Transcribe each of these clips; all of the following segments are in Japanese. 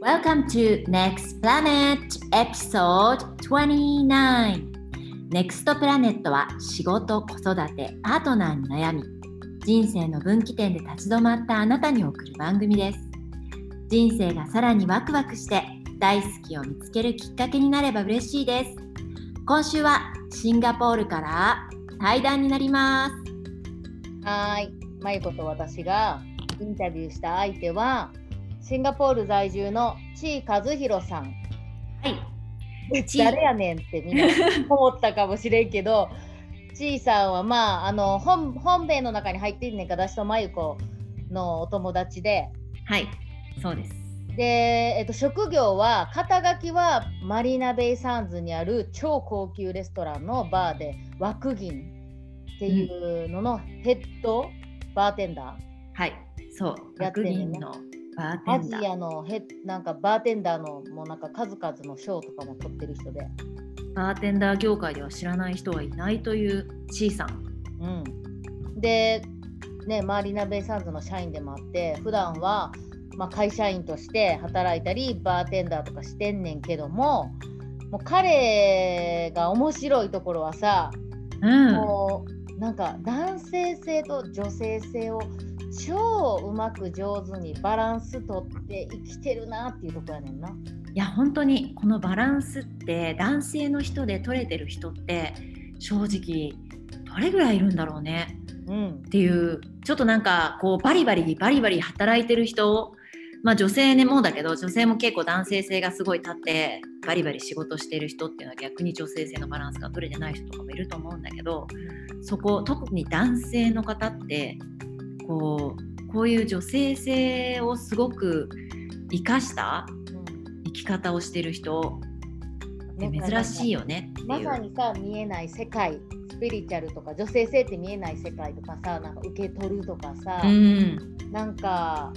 Welcome to Next Planet Episode 29 Next Planet は仕事、子育て、パートナーに悩み人生の分岐点で立ち止まったあなたに送る番組です。人生がさらにワクワクして大好きを見つけるきっかけになれば嬉しいです。今週はシンガポールから対談になります。はい、まゆこと私がインタビューした相手はシンガポール在住のちー和弘さん。はい。誰やねんってみんな思ったかもしれんけど、ちーさんはまああの本本編の中に入ってんねんか私とまゆこのお友達で。はい。そうです。で、えっと、職業は肩書きはマリーナベイサンズにある超高級レストランのバーで枠銀っていうののヘッドバーテンダー、はい。そう。学やってんのバーテアンダー。ジアのヘッなんかバーテンダーのもうなんか数々の賞とかも取ってる人で、バーテンダー業界では知らない人はいないというちーさんうん、で、ね、マリーナ・ベイ・サンズの社員でもあって普段はまあ会社員として働いたりバーテンダーとかしてんねんけどももう彼が面白いところはさ、うん。もうなんか男性性と女性性を超うまく上手にバランスとって生きてるなっていうところやねんな。いや本当にこのバランスって男性の人で取れてる人って正直どれぐらいいるんだろうね。うん。っていうちょっとなんかこうバリバリバリバリ働いてる人。まあ女性ねもだけど女性も結構男性性がすごい立ってバリバリ仕事してる人っていうのは逆に女性性のバランスが取れてない人とかもいると思うんだけどそこ特に男性の方ってこうこういう女性性をすごく生かした生き方をしてる人珍しいよね。まさにさ見えない世界スピリチュアルとか女性性って見えない世界とかさなんか受け取るとかさ、うん、なんか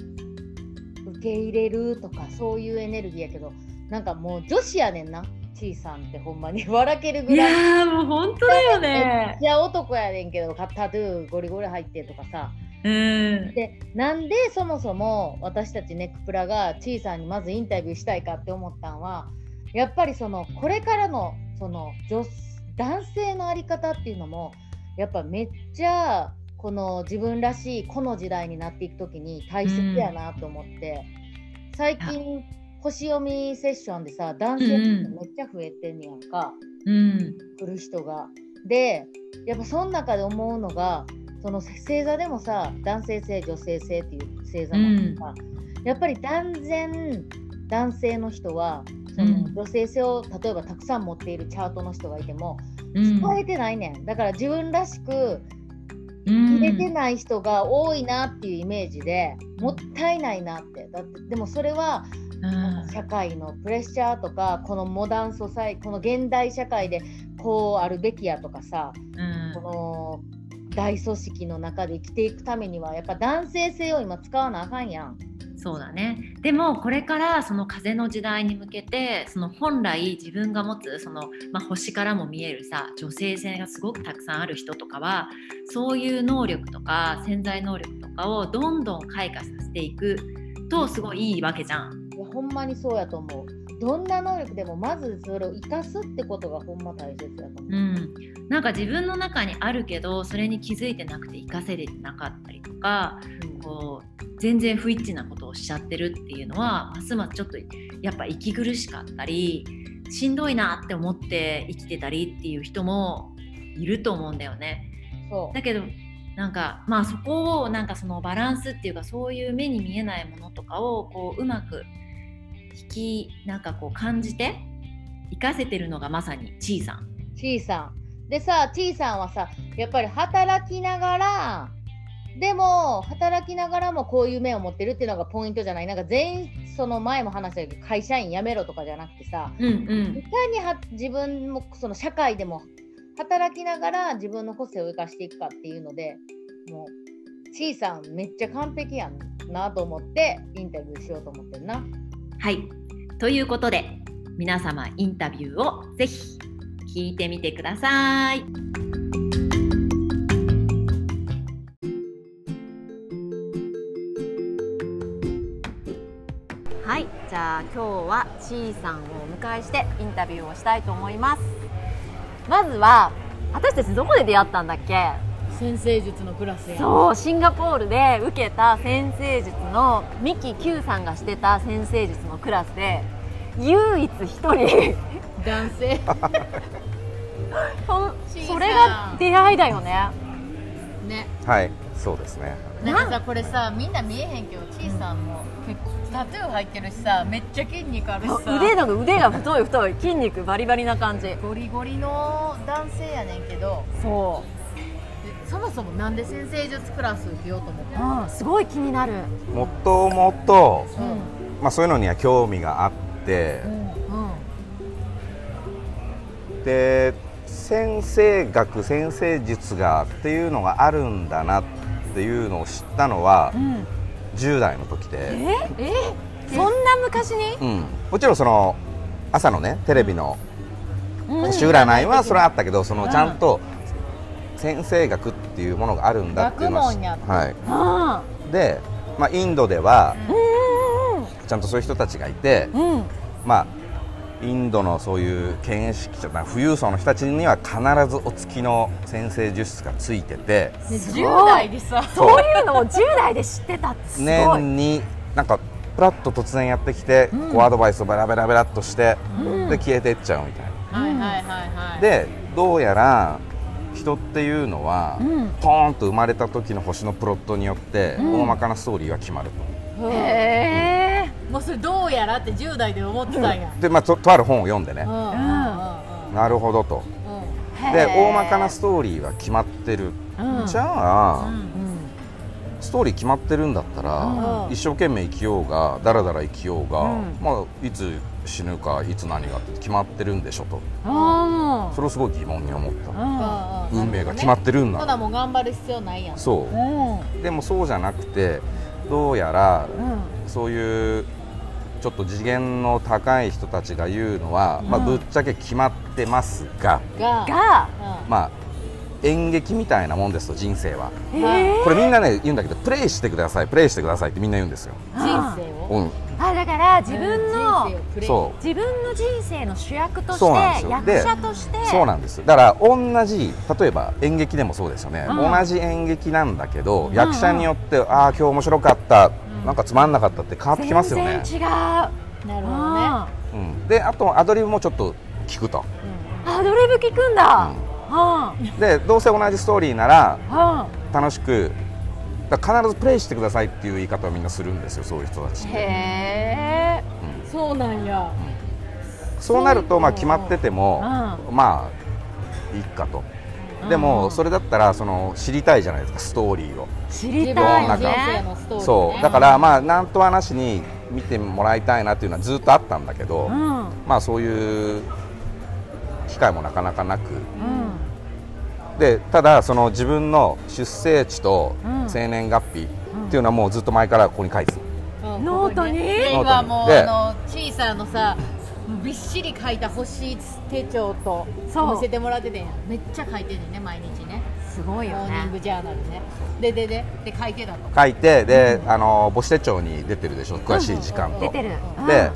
受け入れるとかそういうエネルギーやけどなんかもう女子やねんなちいさんってほんまに 笑けるいぐらいやーもう本当だよめねっ。ちゃ男やねんけどタトゥーゴリゴリ入ってとかさうん、でなんでそもそも私たちネックプラがちいさんにまずインタビューしたいかって思ったんはやっぱりそのこれからのその女男性の在り方っていうのもやっぱめっちゃこの自分らしいこの時代になっていく時に大切やなと思って、最近星読みセッションでさ男性の人めっちゃ増えてんねやんか。うん、来る人が。でやっぱその中で思うのがその星座でもさ男性性女性性っていう星座なんか、やっぱり断然男性の人はそのうん。女性性を例えばたくさん持っているチャートの人がいてもうん。伝えてないねん。だから自分らしくうん。入れてない人が多いなっていうイメージでもったいないなって。だってでもそれはうん社会のプレッシャーとかこのモダンソサイこの現代社会でこうあるべきやとかさうん。この大組織の中で生きていくためにはやっぱ男性性を今使わなあかんやん。そうだねでもこれからその風の時代に向けてその本来自分が持つその、まあ、星からも見えるさ女性性がすごくたくさんある人とかはそういう能力とか潜在能力とかをどんどん開花させていくとすごいいいわけじゃん。いやほんまにそうやと思う。どんな能力でもまずそれを生かすってことがほんま大切やと思う。うん、なんか自分の中にあるけどそれに気づいてなくて活かせれてなかったりとかこう全然不一致なことをしちゃってるっていうのはますますちょっとやっぱ息苦しかったりしんどいなって思って生きてたりっていう人もいると思うんだよね。そうだけどなんかまあそこをなんかそのバランスっていうかそういう目に見えないものとかをこううまく引きなんかこう感じて活かせてるのがまさにちいさん。ちいさん。でさ、ちいさんはさ、やっぱり働きながら、でも働きながらもこういう目を持ってるっていうのがポイントじゃない？なんか全員その前も話したけど会社員辞めろとかじゃなくてさ、うんうんいかには自分もその社会でも働きながら自分の個性を生かしていくかっていうのでもうちいさんめっちゃ完璧やんなと思ってインタビューしようと思ってるな。はい。ということで、皆様インタビューをぜひ聞いてみてください。はい。じじゃあ今日はちーさんをお迎えしてインタビューをしたいと思いますまずは私たちどこで出会ったんだっけ？先生術のクラスやそうシンガポールで受けた先生術のミキ Q さんがしてた先生術のクラスで唯一一人男性。それが出会いだよね。ね。はいそうですね。なんかさこれさみんな見えへんけどちいさんもタトゥー入ってるしさめっちゃ筋肉あるしさ。腕の腕が太い太い筋肉バリバリな感じ。ゴリゴリの男性やねんけど。そでそもそもなんで先生術クラス受けようと思ってう、うん、すごい気になる。もともと、うんまあ、そういうのには興味があって、うんで先生学先生術がっていうのがあるんだなっていうのを知ったのはうん。10代の時で、え？え？そんな昔に？うん、もちろんその朝のねテレビのうん。星占いはそれはあったけどそのうん。ちゃんと先生学っていうものがあるんだっていうのははい、あで、まあ、インドではーうんちゃんとそういう人たちがいて、うん。まあ、インドのそういう見識者まあ富裕層の人たちには必ずお付きの先生術室がついててですごい。10代でさ。そう。いうのを10代で知ってたってすごい、年になんかプラッと突然やってきて、うん。こうアドバイスをベラベラベラっとして、うん。で消えていっちゃうみたいな。はいはいはいはい。でどうやら人っていうのは、うん。ポーンと生まれた時の星のプロットによって、うん。大まかなストーリーが決まると。へえもうそれどうやらって10代で思ってたんや。で、まあ、ととある本を読んでね。なるほどと。で大まかなストーリーは決まってる、うん。じゃあ、うんストーリー決まってるんだったら、うん。一生懸命生きようがだらだら生きようが、うん。まあ、いつ死ぬかいつ何がって決まってるんでしょと。あそれをすごい疑問に思った、あうん。うん。運命が決まってるんだ。ほなもう頑張る必要ないやん。そう。でもそうじゃなくてどうやらうん。そういうちょっと次元の高い人たちが言うのは、うん。まあ、ぶっちゃけ決まってますが、が。が。まあ演劇みたいなもんですと人生は。へえこれみんなね言うんだけどプレイしてくださいプレイしてくださいってみんな言うんですよ、人生を？うん、あだから自分のそう。自分の人生の主役として役者として。そうなんです。だから同じ例えば演劇でもそうですよね、うん。同じ演劇なんだけど、ん。役者によってああ今日面白かった、なんかつまんなかったって変わってきますよね。全、然違う。なるほどね。あうん、であとアドリブもちょっと聞くと、ーアドリブ聞くんだ。はでどうせ同じストーリーなら楽しく必ずプレイしてくださいっていう言い方をみんなするんですよそういう人たちへえ。そうなんや。そうなるとまあ決まってても、うまあいいかとでもそれだったらその知りたいじゃないですかストーリーを。知りたいの人ね生のストーリーね。そう。だからまあなんとはなしに見てもらいたいなっていうのはずっとあったんだけど、うん。うんまあそういう機会もなかなかなく。でただその自分の出生地とうん。生年月日っていうのはもうずっと前からここに書いてた、うんノートに。で今もうであの小さのさびっしり書いた星手帳と見せてもらっててめっちゃ書いてんねんね毎日ね。すごいよモーニングねジャーナルね。でででで書いてたと書いてで、あの母子手帳に出てるでしょ詳しい時間と、出てるで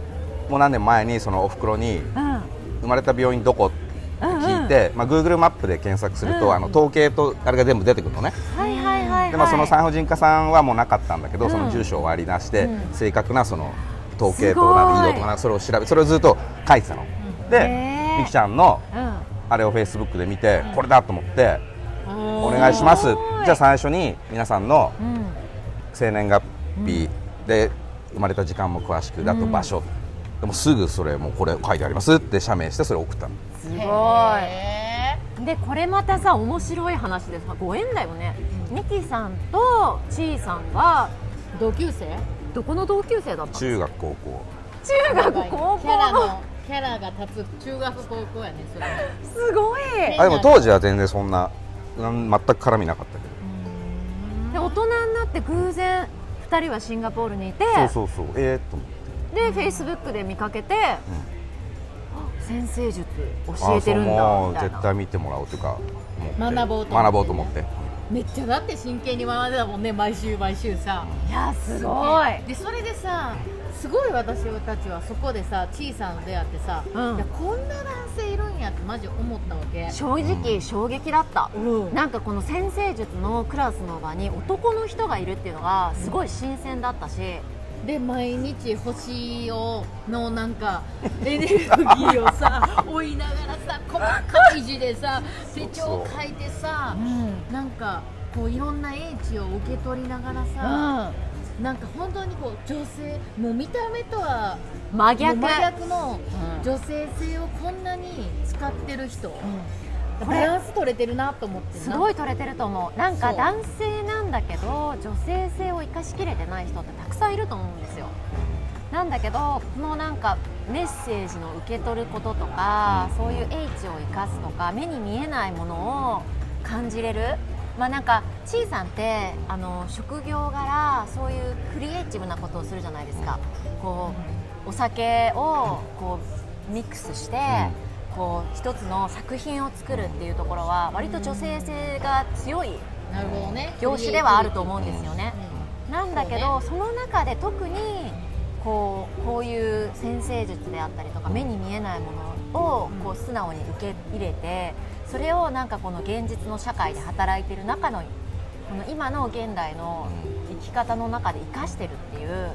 もう何年前にそのおふくろにうん生まれた病院どこって聞いて、まあ、Google マップで検索すると、うんあの統計とあれが全部出てくるのね、はいはいはいはいでまあ、その産婦人科さんはもうなかったんだけど、うんその住所を割り出して、うん正確なその統計とか医療とかなそれを調べそれをずっと書いてたの、でみきちゃんのうん。あれをフェイスブックで見て、これだと思ってお願いします。じゃあ最初に皆さんのうん。生年月日で生まれた時間も詳しくであと場所、でもすぐそれもうこれ書いてありますって写メしてそれ送ったの。すごい。へでこれまたさ面白い話でさご縁だよね、ミキさんとちーさんがー同級生どこの同級生だったの中学高校。中学高キャラ校キャラが立つ中学高校やねそれすごい。あでも当時は全然そんななん全く絡みなかったけで大人になって偶然2人はシンガポールにいて。どそうそうそう。えー、っと。思ってでフェイスブックで見かけて、あ先生術教えてるんだあそうもうみたいな絶対見てもらおうというか思って。学ぼうと思って。学ぼうと思ってめっちゃだって真剣に学んでたもんね毎週毎週さ。いやすごい。でそれでさすごい私たちはそこでさちいさんと出会ってさ、うん。いやこんな男性いるんやってマジ思ったわけ。正直衝撃だった、うん。なんかこの先生術のクラスの場に男の人がいるっていうのがすごい新鮮だったし、で毎日星をのなんかエネルギーをさ 追いながらさ細かい字でさ手帳書いてさなんかこういろんな英知を受け取りながらさ、なんか本当にこう女性もう見た目とは真逆。の女性性をこんなに使ってる人、バランス取れてるなと思ってすごい取れてると思う。なんか男性なんだけど女性性を生かしきれてない人ってたくさんいると思うんですよ。なんだけどこのなんかメッセージの受け取ることとかそういう英知を生かすとか目に見えないものを感じれる。まあなんかちいさんってあの職業柄そういうクリエイティブなことをするじゃないですか。こうお酒をこうミックスして、こう一つの作品を作るっていうところは割と女性性が強いなるほどね。業種ではあると思うんですよね。うなんだけどそ,、の中で特にこうこういう先生術であったりとか目に見えないものをこう素直に受け入れてそれをなんかこの現実の社会で働いている中のこの今の現代の生き方の中で生かしてるっていう。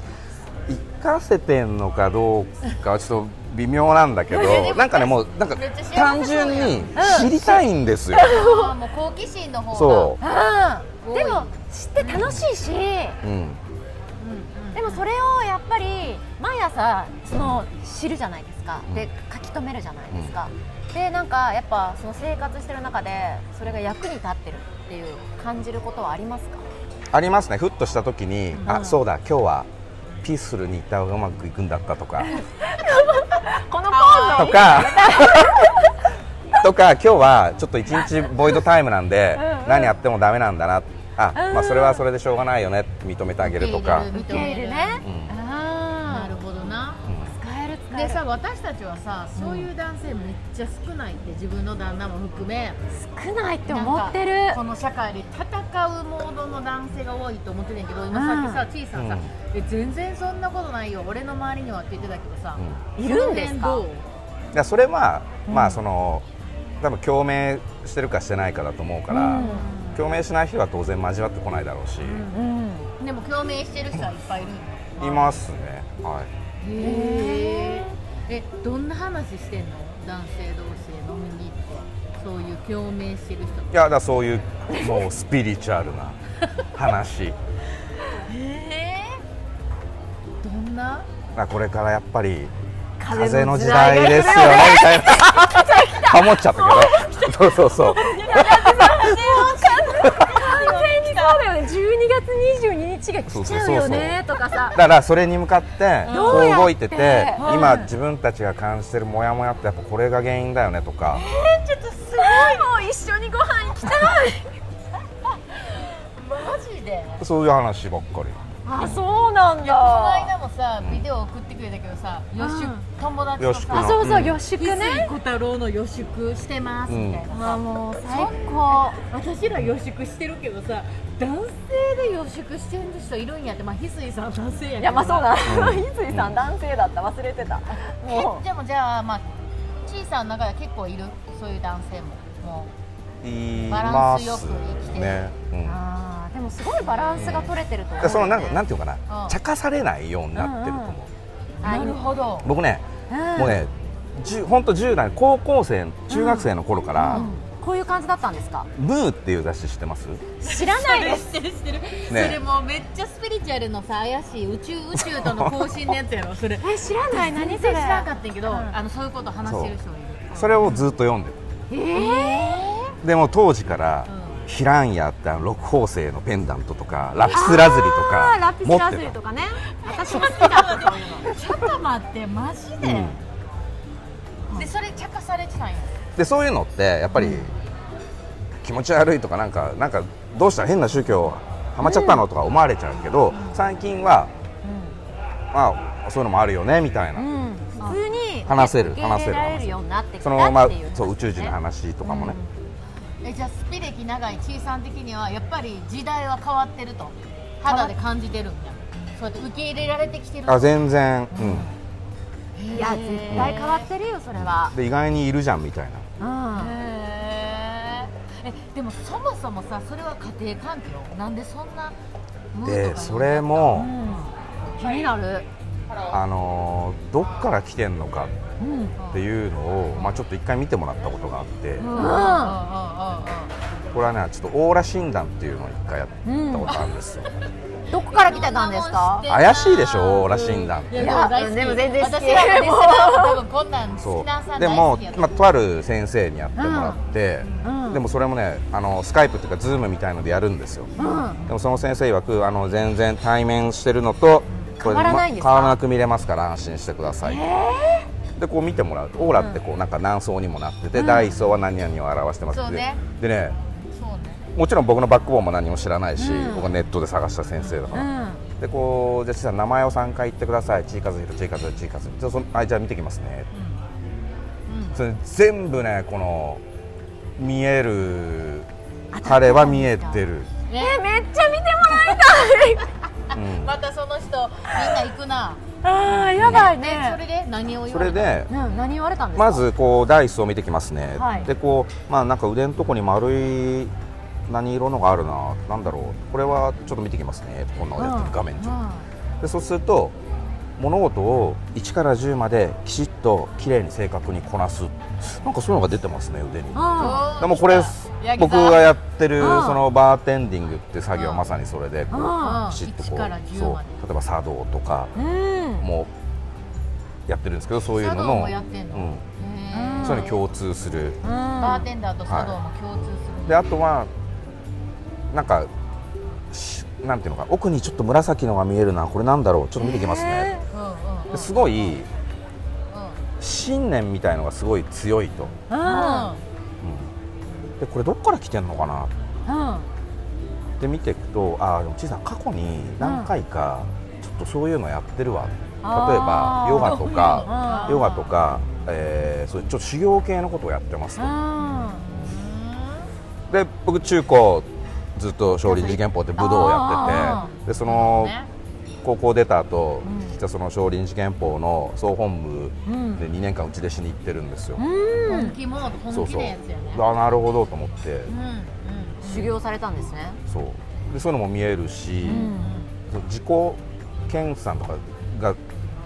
生かせてんのかどうかはちょっと微妙なんだけど なんかねもうなんか単ん。純に知りたいんですよ、もう。好奇心の方がそう。ん。でも知って楽しいし、でもそれをやっぱり毎朝その知るじゃないですか、で書き留めるじゃないですか、でなんかやっぱその生活してる中でそれが役に立ってるっていう感じることはありますか？ありますね。ふっとした時に、ん。あそうだ今日はピースフルに行った方がうまくいくんだったとか。このポーズとか。とか今日はちょっと一日ボイドタイムなんでうんうん。何やってもダメなんだな。あ、うん。まあ、それはそれでしょうがないよねって認めてあげるとか、受け入れるね、うんでさ私たちはさそういう男性めっちゃ少ないって自分の旦那も含め少ないって思ってる。この社会で戦うモードの男性が多いと思ってたんやけど今さっきさちいさんさ、うん。え全然そんなことないよ。俺の周りにはって言ってたけどさ、うん。いるんですか？いやそれは、まあその多分共鳴してるかしてないかだと思うから、うん。共鳴しない人は当然交わってこないだろうし、うんでも共鳴してる人はいっぱいいるいますねはいへええどんな話してんの？男性同士で飲みに行ってそういう共鳴してる人いやだそういうもうスピリチュアルな 話。えどんな？これからやっぱり風風の時代代ですよね みたいな。ハモっちゃったけど。そうそうそうだよね。12月22日が来ちゃうよね。とかさ。だからそれに向かってこう動いててはい。今自分たちが感じてるモヤモヤってやっぱこれが原因だよねとか。すごい。もう一緒にご飯行きたい。マジでそういう話ばっかりあそうなんいやこのだ間もさビデオ送ってくれたけどさ予祝うん友達とさあそうそううん。予祝翡ね。翠小太郎の予祝してますみたいな。あさ、もう最高。私ら予祝してるけどさ男性で予祝してる人いるんやって。まあ翡翠さん男性やけどいやまあそうだ。うん。翡翠さん男性だった。忘れてた。もえでもじゃあまあちいさんの中で結構いる？そういう男性も。もいバラますンスよく生きてる。ね、でもすごいバランスが取れてると思う。でそのなんねかなんていうのかうなん。茶化されないようになってると思う、うなるほど。僕ねうん。もうねじゅ本当10代高校生中学生の頃から、うんこういう感じだったんですか？ムーっていう雑誌知ってます？知らないです。知ってる知ってる、ね。それもうめっちゃスピリチュアルのさ怪しい宇宙宇宙との交信のやつやろそれ。え知らない？何全それ？然知らなかったんやけど、うん。あのそういうこと話してる人もいる。それをずっと読んでる。えでも当時から、うん。ヒランヤってあの六宝星のペンダントとかラピスラズリとあーラかピスラズリとかね。私も好きだったそういうの。ちょっと待ってマジで、でそれ茶化されてたんや。でそういうのってやっぱり気持ち悪いとかなんかなんかどうしたら変な宗教ハマっちゃったのとか思われちゃうけど、最近は、まあそういうのもあるよねみたいな、うん。普通に話せる話せるられるようになってそのまあそう宇宙人の話とかもね、えじゃあスピ歴長いちいさん的にはやっぱり時代は変わってると。肌で感じてるんやそうやって受け入れられてきてるあ全然、うん、いや絶対変わってるよそれは。で意外にいるじゃんみたいな。うん。へー。えでもそもそもさそれは家庭環境なんでそんなムードがでそれも、気になる。あのーどっから来てんのかうんっていうのを、まあ、ちょっと一回見てもらったことがあって、うん。うんうんうんうんこれはねちょっとオーラ診断っていうのを一回やったことあるんですよ、どこから来てたんですか？怪しいでしょオーラ診断って。いやでも全然好き私らのリスナーも。多分こんなん好そきなさうんで大もまあ、とある先生にやってもらって、うん。でもそれもねあのスカイプっていうかズームみたいのでやるんですよ、うん。でもその先生曰くあの全然対面してるのとこれ変わらないんですか？ま変わらなく見れますから安心してください、でこう見てもらう。とオーラってこうなんか何層にもなってて、うん。第一層は何々を表してますそうね。ででねね。もちろん僕のバックボーンも何も知らないし、うん。僕はネットで探した先生だから、うん。でこうじゃあちさん名前を3回言ってください。ちいかずひろちいかずひろちいかずじゃあそのあじゃあ見てきますね、それ全部ねこの見える彼は見えてる、ねえめっちゃ見てもらいうんまたその人みんな行くな。あーやばいでそれねで何を言そわれたれでうん何言われたんですか？まずこうダイスを見てきますね、はい。でこうまあなんか腕のとこに丸い何色のがあるな。なんだろう。これはちょっと見てきますね。こんなのやってる画面上、でそうすると物事を1から10まできちっと綺麗に正確にこなす。なんかそういうのが出てますね腕に。あでもこれ僕がやってるうんそのバーテンディングって作業はまさにそれでこうきちっとこ1からう10そう例えば茶道とかうん。もやってるんですけどそういうののそういうのに共通する。バーテンダーと茶道も共通する。であとはなんかしなんていうのか奥にちょっと紫のが見えるなこれなんだろうちょっと見てきますね。すごいうん。信念みたいのがすごい強いと、でこれどっから来てんのかな？うん。って見ていくとああでも小さん過去に何回かちょっとそういうのやってるわ、例えばヨガとかうん。ヨガとか、えーそういうちょっと修行系のことをやってます。と、で僕中高ずっと少林寺拳法って武道をやあっててでそのね高校出た後、うん。実はその少林寺拳法の総本部うん。で2年間打ち弟子に行ってるんですよ、うん。本気モード本気そうそうのやつやね。あなるほどと思って、うんうん修行されたんですね。そう。でそういうのも見えるし、うん自己研鑽とかが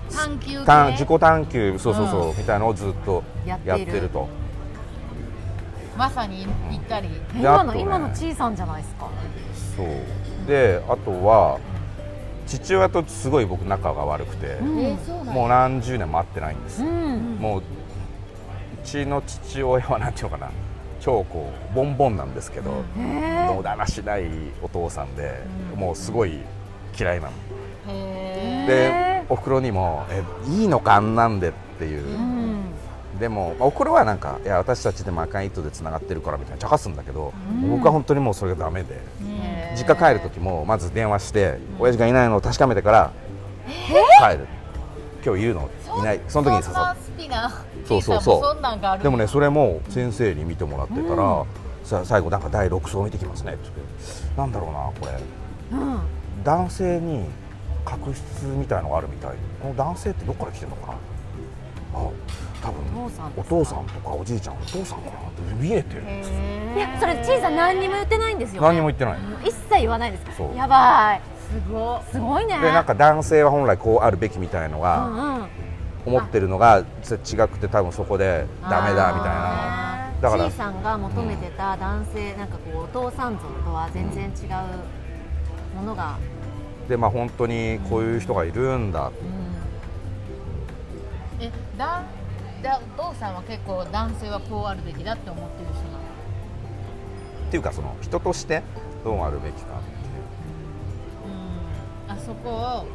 探求自己探求そうそうそう、うみたいのをずっとやっている。やってると。まさに行ったり。え今であとね。の今のちいさんじゃないですか。そう。であとは父親とすごい僕仲が悪くて、うん。もう何十年も会ってないんです。よ、うん。もううちの父親はなんていうのかな超こうボンボンなんですけど、へもうだらしないお父さんで、もうすごい嫌いなの。へでお袋にも「えいいのかあんなんで」っていう、ーうん。でも、まあお袋はなんか「いや私たちでも赤い糸でつながってるから」みたいな茶化すんだけど、うん。僕は本当にもうそれがダメで、え実家帰る時もまず電話して、親父がいないのを確かめてから帰る。今日いるの？いない。その時に誘っスピなそうそうそう。でもねそれも先生に見てもらってたら、うん。さ最後なんか第6層見てきますねってなんだろうなこれ。うん。男性に確執みたいのがあるみたい。この男性ってどっから来てるのかな？あ多分お父さんお父さんとかおじいちゃんお父さんかなって見えてるへー。いやそれちいさん何にも言ってないんですよね。何にも言ってない。一切言わないですかそう。やばい。すごすごいね。でなんか男性は本来こうあるべきみたいのうがんうん。思ってるのが違くて多分そこでダメだみたいな。だからちいさんが求めてた男性なんかこうお父さん像とは全然違うものが、でまあ本当にこういう人がいるんだ。えだだお父さんは結構男性はこうあるべきだって思ってる人なの。っていうかその人としてどうあるべきかってう。ん。あそこを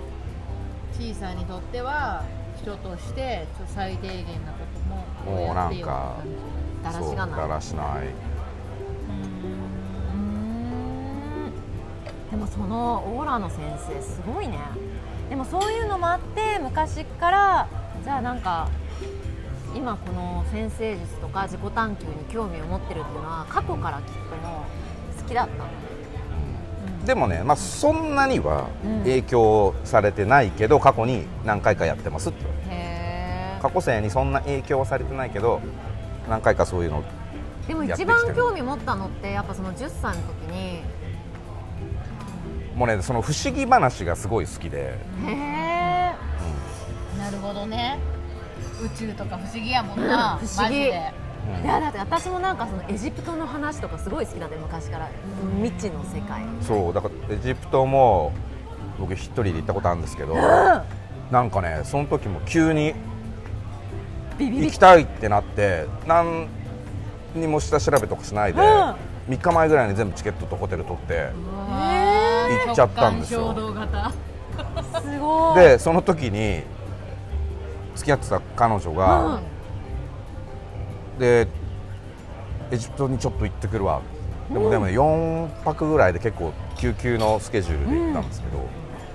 小さんにとっては人として最低限なことももうなんかだらしがない。だらしない。うん。でもそのオーラの先生すごいね。でもそういうのもあって昔からじゃあなんか今この先生術とか自己探求に興味を持ってるっていうのは過去からきっともう好きだったの。ねでもね、まあ、そんなにはうん。影響されてないけど過去に何回かやってますってへ過去生にそんな影響はされてないけど何回かそういうのーでも一番興味持ったのってやっぱその10歳の時に。もうねその不思議話がすごい好きで、へえなるほどね宇宙とか不思議やもんな不思議。マジで。うんいやだって私もなんかそのエジプトの話とかすごい好きだって昔から。未知の世界。そうだからエジプトも僕一人で行ったことあるんですけど、なんかねその時も急にビビビ。行きたいってなって何にも下調べとかしないで、うん。3日前ぐらいに全部チケットとホテル取って行っちゃったんですよ。直感衝動型。すごい。でその時に付き合ってた彼女が、でエジプトにちょっと行ってくるわ。でもでもね4泊ぐらいで結構救急のスケジュールで行ったんですけど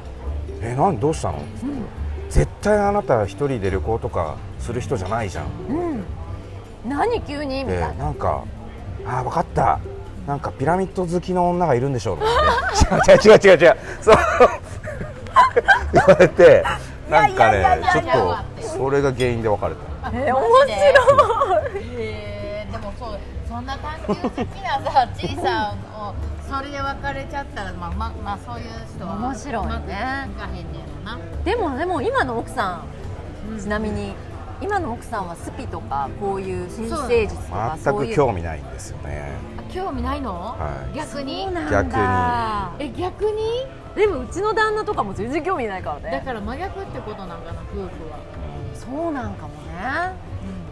「え何どうしたの?」って言って絶対あなた一人で旅行とかする人じゃないじゃん」うん。何急に？みでたいな。なんか「ああ分かった。なんかピラミッド好きの女がいるんでしょ」とか言って。違う違う違う違う。そう。言われてなんかねちょっとそれが原因で別れた。えー、面白い。へえでもそうそんな探求好きなさちいさんをそれで別れちゃったらまあまあまあそういう人は面白いね。うまくいかへんねやろなでもでも今の奥さんちなみに今の奥さんはスピとかこういう新生術とか全く興味ないんですよね。あ興味ないの、はい。逆に？そうなんだ。え逆に？でもうちの旦那とかも全然興味ないからね。だから真逆ってことなんかな夫婦は、そうなんかもね。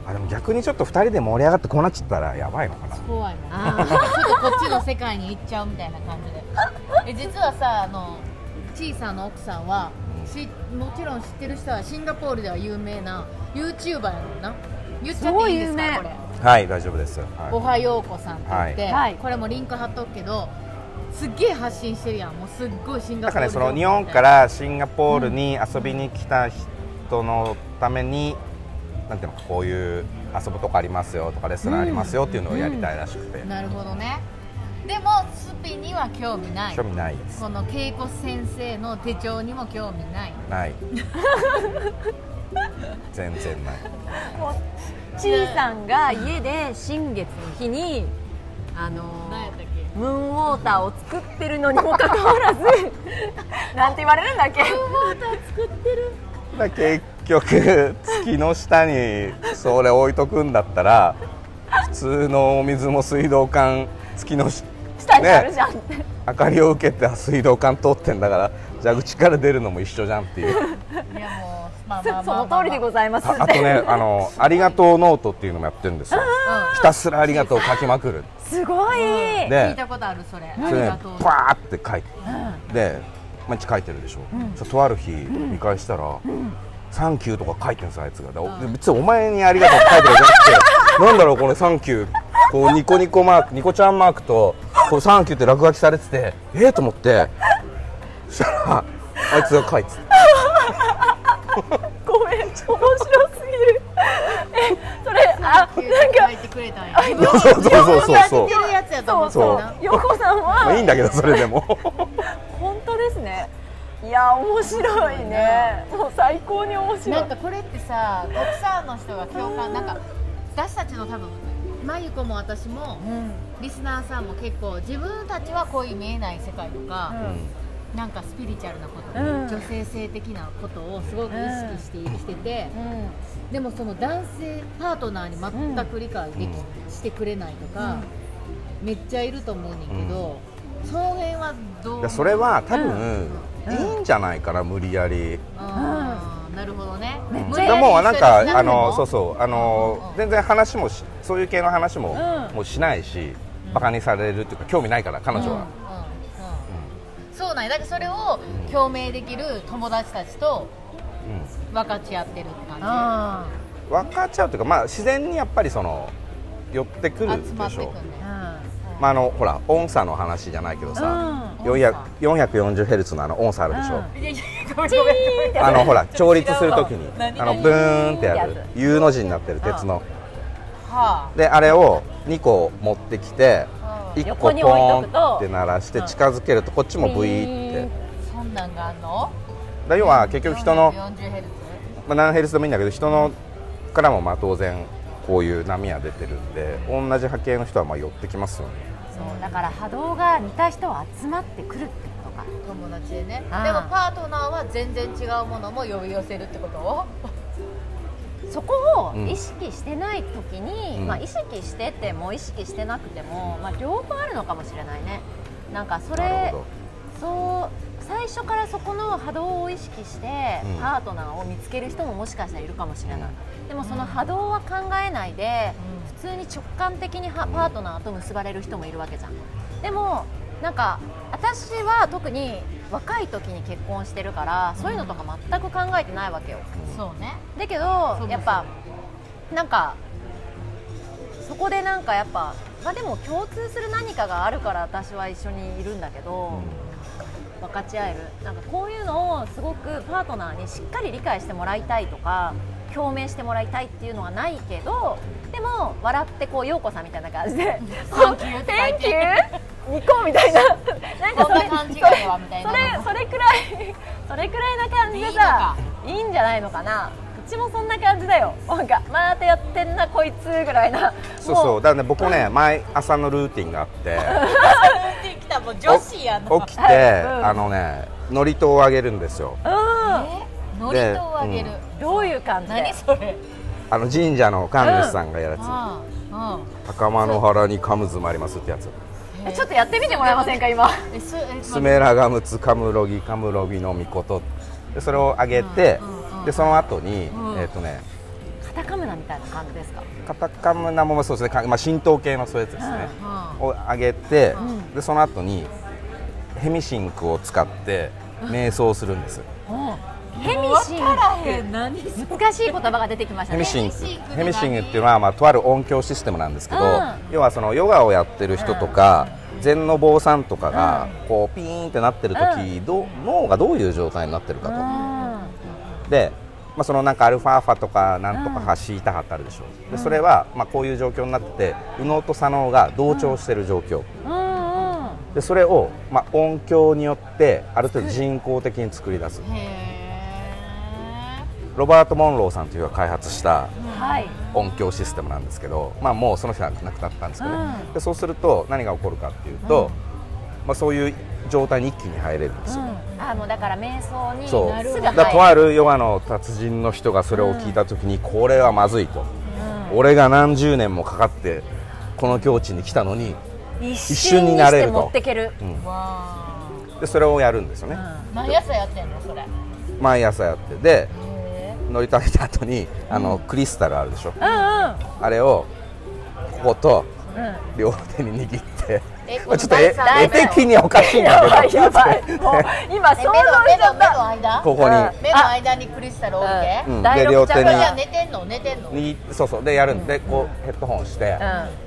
あでも逆にちょっと2人で盛り上がってこうなっちゃったらやばいのかな。怖いもんあー。ちょっとこっちの世界に行っちゃうみたいな感じで。え実はさあのちいさんの奥さんはしもちろん知ってる人はシンガポールでは有名な YouTuber やもんな。言っちゃっていいですすごい有名。かこれ。はい大丈夫です、おはい、はようこさんって言って、はい。はい。これもリンク貼っとくけどすっげえ発信してるやん。もうすっごいシンガポールだからねその日本からシンガポールに遊びに来た人のために、なんていうのこういう遊ぶとこありますよとかレストランありますよっていうのをやりたいらしくて、なるほどね。でもスピには興味ない。興味ない。ですこの恵子先生の手帳にも興味ない。ない。全然ない。ちいさんが家で新月の日にあの何やったっけ？ムーンウォーターを作ってるのにもかかわらず なんて言われるんだっけ？だ結局月の下にそれ置いとくんだったら普通のお水も水道管月の下下にあるじゃん。って、明かりを受けて水道管通ってんだから蛇口から出るのも一緒じゃんっていう。いやもうまあまあまあ、まあ、その通りでございます。ああとねあの「ありがとうノート」っていうのもやってるんですよ。ひたすらありがとう書きまくる。すごい、聞いたことあるそれ。あそれねありがとう。パーって書いてで毎日書いてるでしょ、ちょとある日見返したら「サンキュー」とか書いてるんですよあいつが。別にお前にありがとうって書いてるじゃなくて なんだろうこれ「サンキュー」こうニコニコマークニコちゃんマークと「こうサンキュー」って落書きされててえー、と思って。そしたらあいつが書いてた。ごめん面白すぎる。えそれあなんか書いてくれたんや。そうそうそうそう。そう似てるやつやと思そうそう。陽子さんまあいいはんだけどそれでも。本当ですねいや面白いね。もう最高に面白い。なんかこれってさたくさんの人が共感なんか私たちの多分まゆこも私もリスナーさんも結構自分たちはこういう見えない世界とか、なんかスピリチュアルなこと、うん。女性性的なことをすごく意識して生きてて、うん。でもその男性パートナーに全く理解でき、うしてくれないとか、めっちゃいると思うねんけど、その辺はどう？いやそれは多分、うんいいんじゃないかな無理やり。なるほどね、めっちゃ無理やりでもなんかあのそうそうあの、全然話もしそういう系の話も、うん。もうしないしバカにされるっていうか興味ないから彼女は、うん。うんうんそうなんや。だからそれを共鳴できる友達たちと分かち合ってるって感あ分かっちゃうっていうかまあ自然にやっぱりその寄ってくるでしょ。ってくんねまああのほら音差の話じゃないけどさ、うん。400 440Hz のあの音差あるでしょ、うん。あのほら調律するときに何あのブーンってやるや U の字になってる鉄の。はであれを2個持ってきてあ1個ポーンってと鳴らして近づけるとこっちもブイーって。そんなんがあんの？だ要は結局人の、40ヘルツ？まあ、何ヘルツでもいいんだけど人のからもまあ当然こういう波は出てるんで同じ波形の人はまあ寄ってきますよね。そうだから波動が似た人は集まってくるってことか。友達でね。でもパートナーは全然違うものも呼び寄せるってこと？そこをうん。意識してない時に、うん。まあ、意識してても意識してなくても、まあ、両方あるのかもしれないね。なんかそれそう最初からそこの波動を意識してうん。パートナーを見つける人ももしかしたらいるかもしれない、でもその波動は考えないで、普通に直感的にはパートナーと結ばれる人もいるわけじゃん。でもなんか私は特に若い時に結婚してるからそういうのとか全く考えてないわけよ。そうね。だけどやっぱなんかそこでなんかやっぱまあでも共通する何かがあるから私は一緒にいるんだけど、分かち合える。なんかこういうのをすごくパートナーにしっかり理解してもらいたいとか共鳴してもらいたいっていうのはないけどでも笑ってこう陽子さんみたいな感じで「サンキューって書い「て。Thank you」ニコみたいな。なんかそれ感じがやわみたいな。それそれくらい それくらいな感じでさいいんじゃないのかな。うちもそんな感じだよ。なんかまたやってんなこいつぐらいな。そうそう。もだからね僕ね 毎朝のルーティンがあって。来たもう女子やな。起きて、うん。あのね祝詞をあげるんですよ。うんえノリとをあげる、どういう感じで何それ。あの神社の神主さんがやるやつ、高間の原にカムズもありますってやつ。えちょっとやってみてもらえませんか今？スメラガムツカムロギカムロギの御事でそれをあげて、うんうんうん。でその後に、うん。えっ、とねカタカムナみたいな感じですか？カタカムナもそうですね、かまあ、神道系のそういうやつですね、うをあげて、ん。でその後にヘミシンクを使って瞑想するんです、ヘミシン分からへん何ク難しい言葉が出てきましたね。ヘミシン。クヘミシンクっていうのは、まあ、とある音響システムなんですけど、うん。要はそのヨガをやってる人とか、禅の坊さんとかが、こうピーンってなってる時、どう脳がどういう状態になってるかと、で、まあ、そのなんかアルファーファとかなんとか派シータ派ってあるでしょ。でそれは、まあ、こういう状況になってて右脳と左脳が同調してる状況、うんうん。でそれを、まあ、音響によってある程度人工的に作り出す。へロバート・モンローさんという人が開発したはい。音響システムなんですけど、まあ、もうその人は亡くなったんですけどね、うん。でそうすると何が起こるかっていうと、まあ、そういう状態に一気に入れるんですよ、あもうだから瞑想にそう。だとあるヨガの達人の人がそれを聞いた時に、これはまずいと、俺が何十年もかかってこの境地に来たのに、一瞬になれると。でそれをやるんですよね、ー毎朝やってんのそれ。へ毎朝やって。でえ乗りたげた後にあの、クリスタルあるでしょ？うんうん。あれをこことうん。両手に握って、えまあちょっと絵的にはおかしいんだけど今想像え目のしちゃっ目の目のた間？ここに。うん。目の間にクリスタル置いて、うん。第で両手に。寝てんの？寝てんの？そうそう。でやるんでこうヘッドホンして、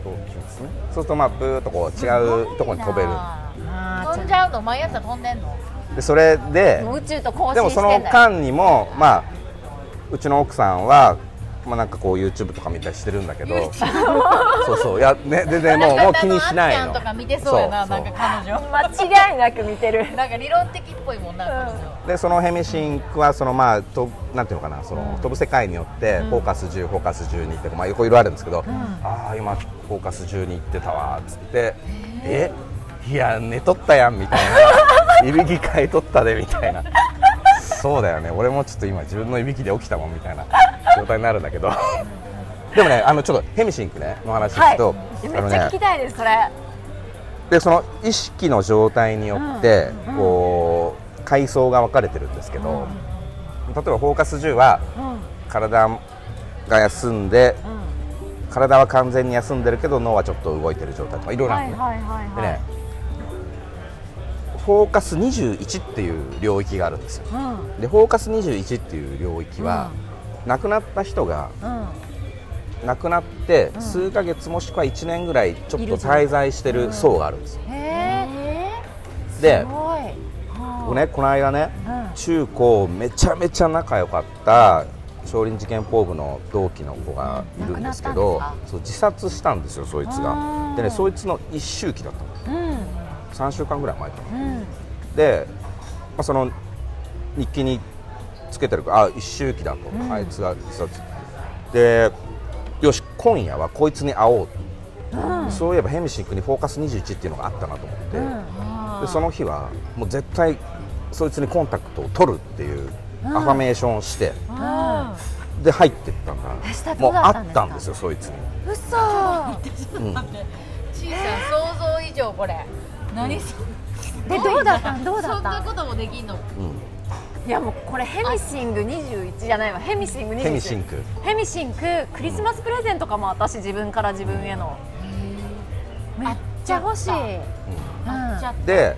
こうきますね。そうするとまあブーっとこう違うところに飛べる。飛んじゃうの？毎朝飛んでんの？でそれでもう宇宙と交でもその信してんだよ。間にもまあうちの奥さんはまあなんかこう YouTube とか見たりしてるんだけど。そうそう。いやね全然もうもう気にしないの。あんちゃんとか見てそうやなんか彼女間違いなく見てるなんか理論的っぽいもんな、彼女でそのヘミシンクはそのまあとなんていうのかなその、飛ぶ世界によってフォーカス10フォーカス12ってまあ横いろいろあるんですけど、ああ今フォーカス12行ってたわっつってえいや寝とったやんみたいないびきかいとったでみたいなそうだよね。俺もちょっと今自分のいびきで起きたもんみたいな状態になるんだけど。でもねあのちょっとヘミシンクねの話はい聞くと、あのねめっちゃ聞きたいですそれ。でその意識の状態によって、うんこう階層が分かれてるんですけど、例えばフォーカス10はうん。体が休んで体は完全に休んでるけど脳はちょっと動いてる状態とかいろいろあるんですね、はいはいはい。でねフォーカス21っていう領域があるんですよ。うん。でフォーカス21っていう領域は、亡くなった人がうん。亡くなってうん。数ヶ月もしくは1年ぐらいちょっと滞在してる層があるんですよ、で僕ねこの間ねうん。中高めちゃめちゃ仲良かった少林寺拳法部の同期の子がいるんですけどそう自殺したんですよそいつが。でねそいつの一周期だったの。うん3週間ぐらい前かな。うん。で、まあ、その日記につけてるからあ一周期だと、うん。あいつが自殺でよし今夜はこいつに会おうと、うん。そういえばヘミシンクにフォーカス21っていうのがあったなと思って、うん。でその日はもう絶対そいつにコンタクトを取るっていうアファメーションをして、うん。で入ってったんだ。もうあったんですよそいつに、嘘。うん。ちいさん想像以上これ何？そでどうだった？んどうだそんった？なんこともできんの？いやもうこれヘミシンク21じゃないわ。ヘミシンク21ヘミシンク。ヘミシンククリスマスプレゼントかも私自分から自分への。めっちゃ欲しい、うん。あっちゃっで、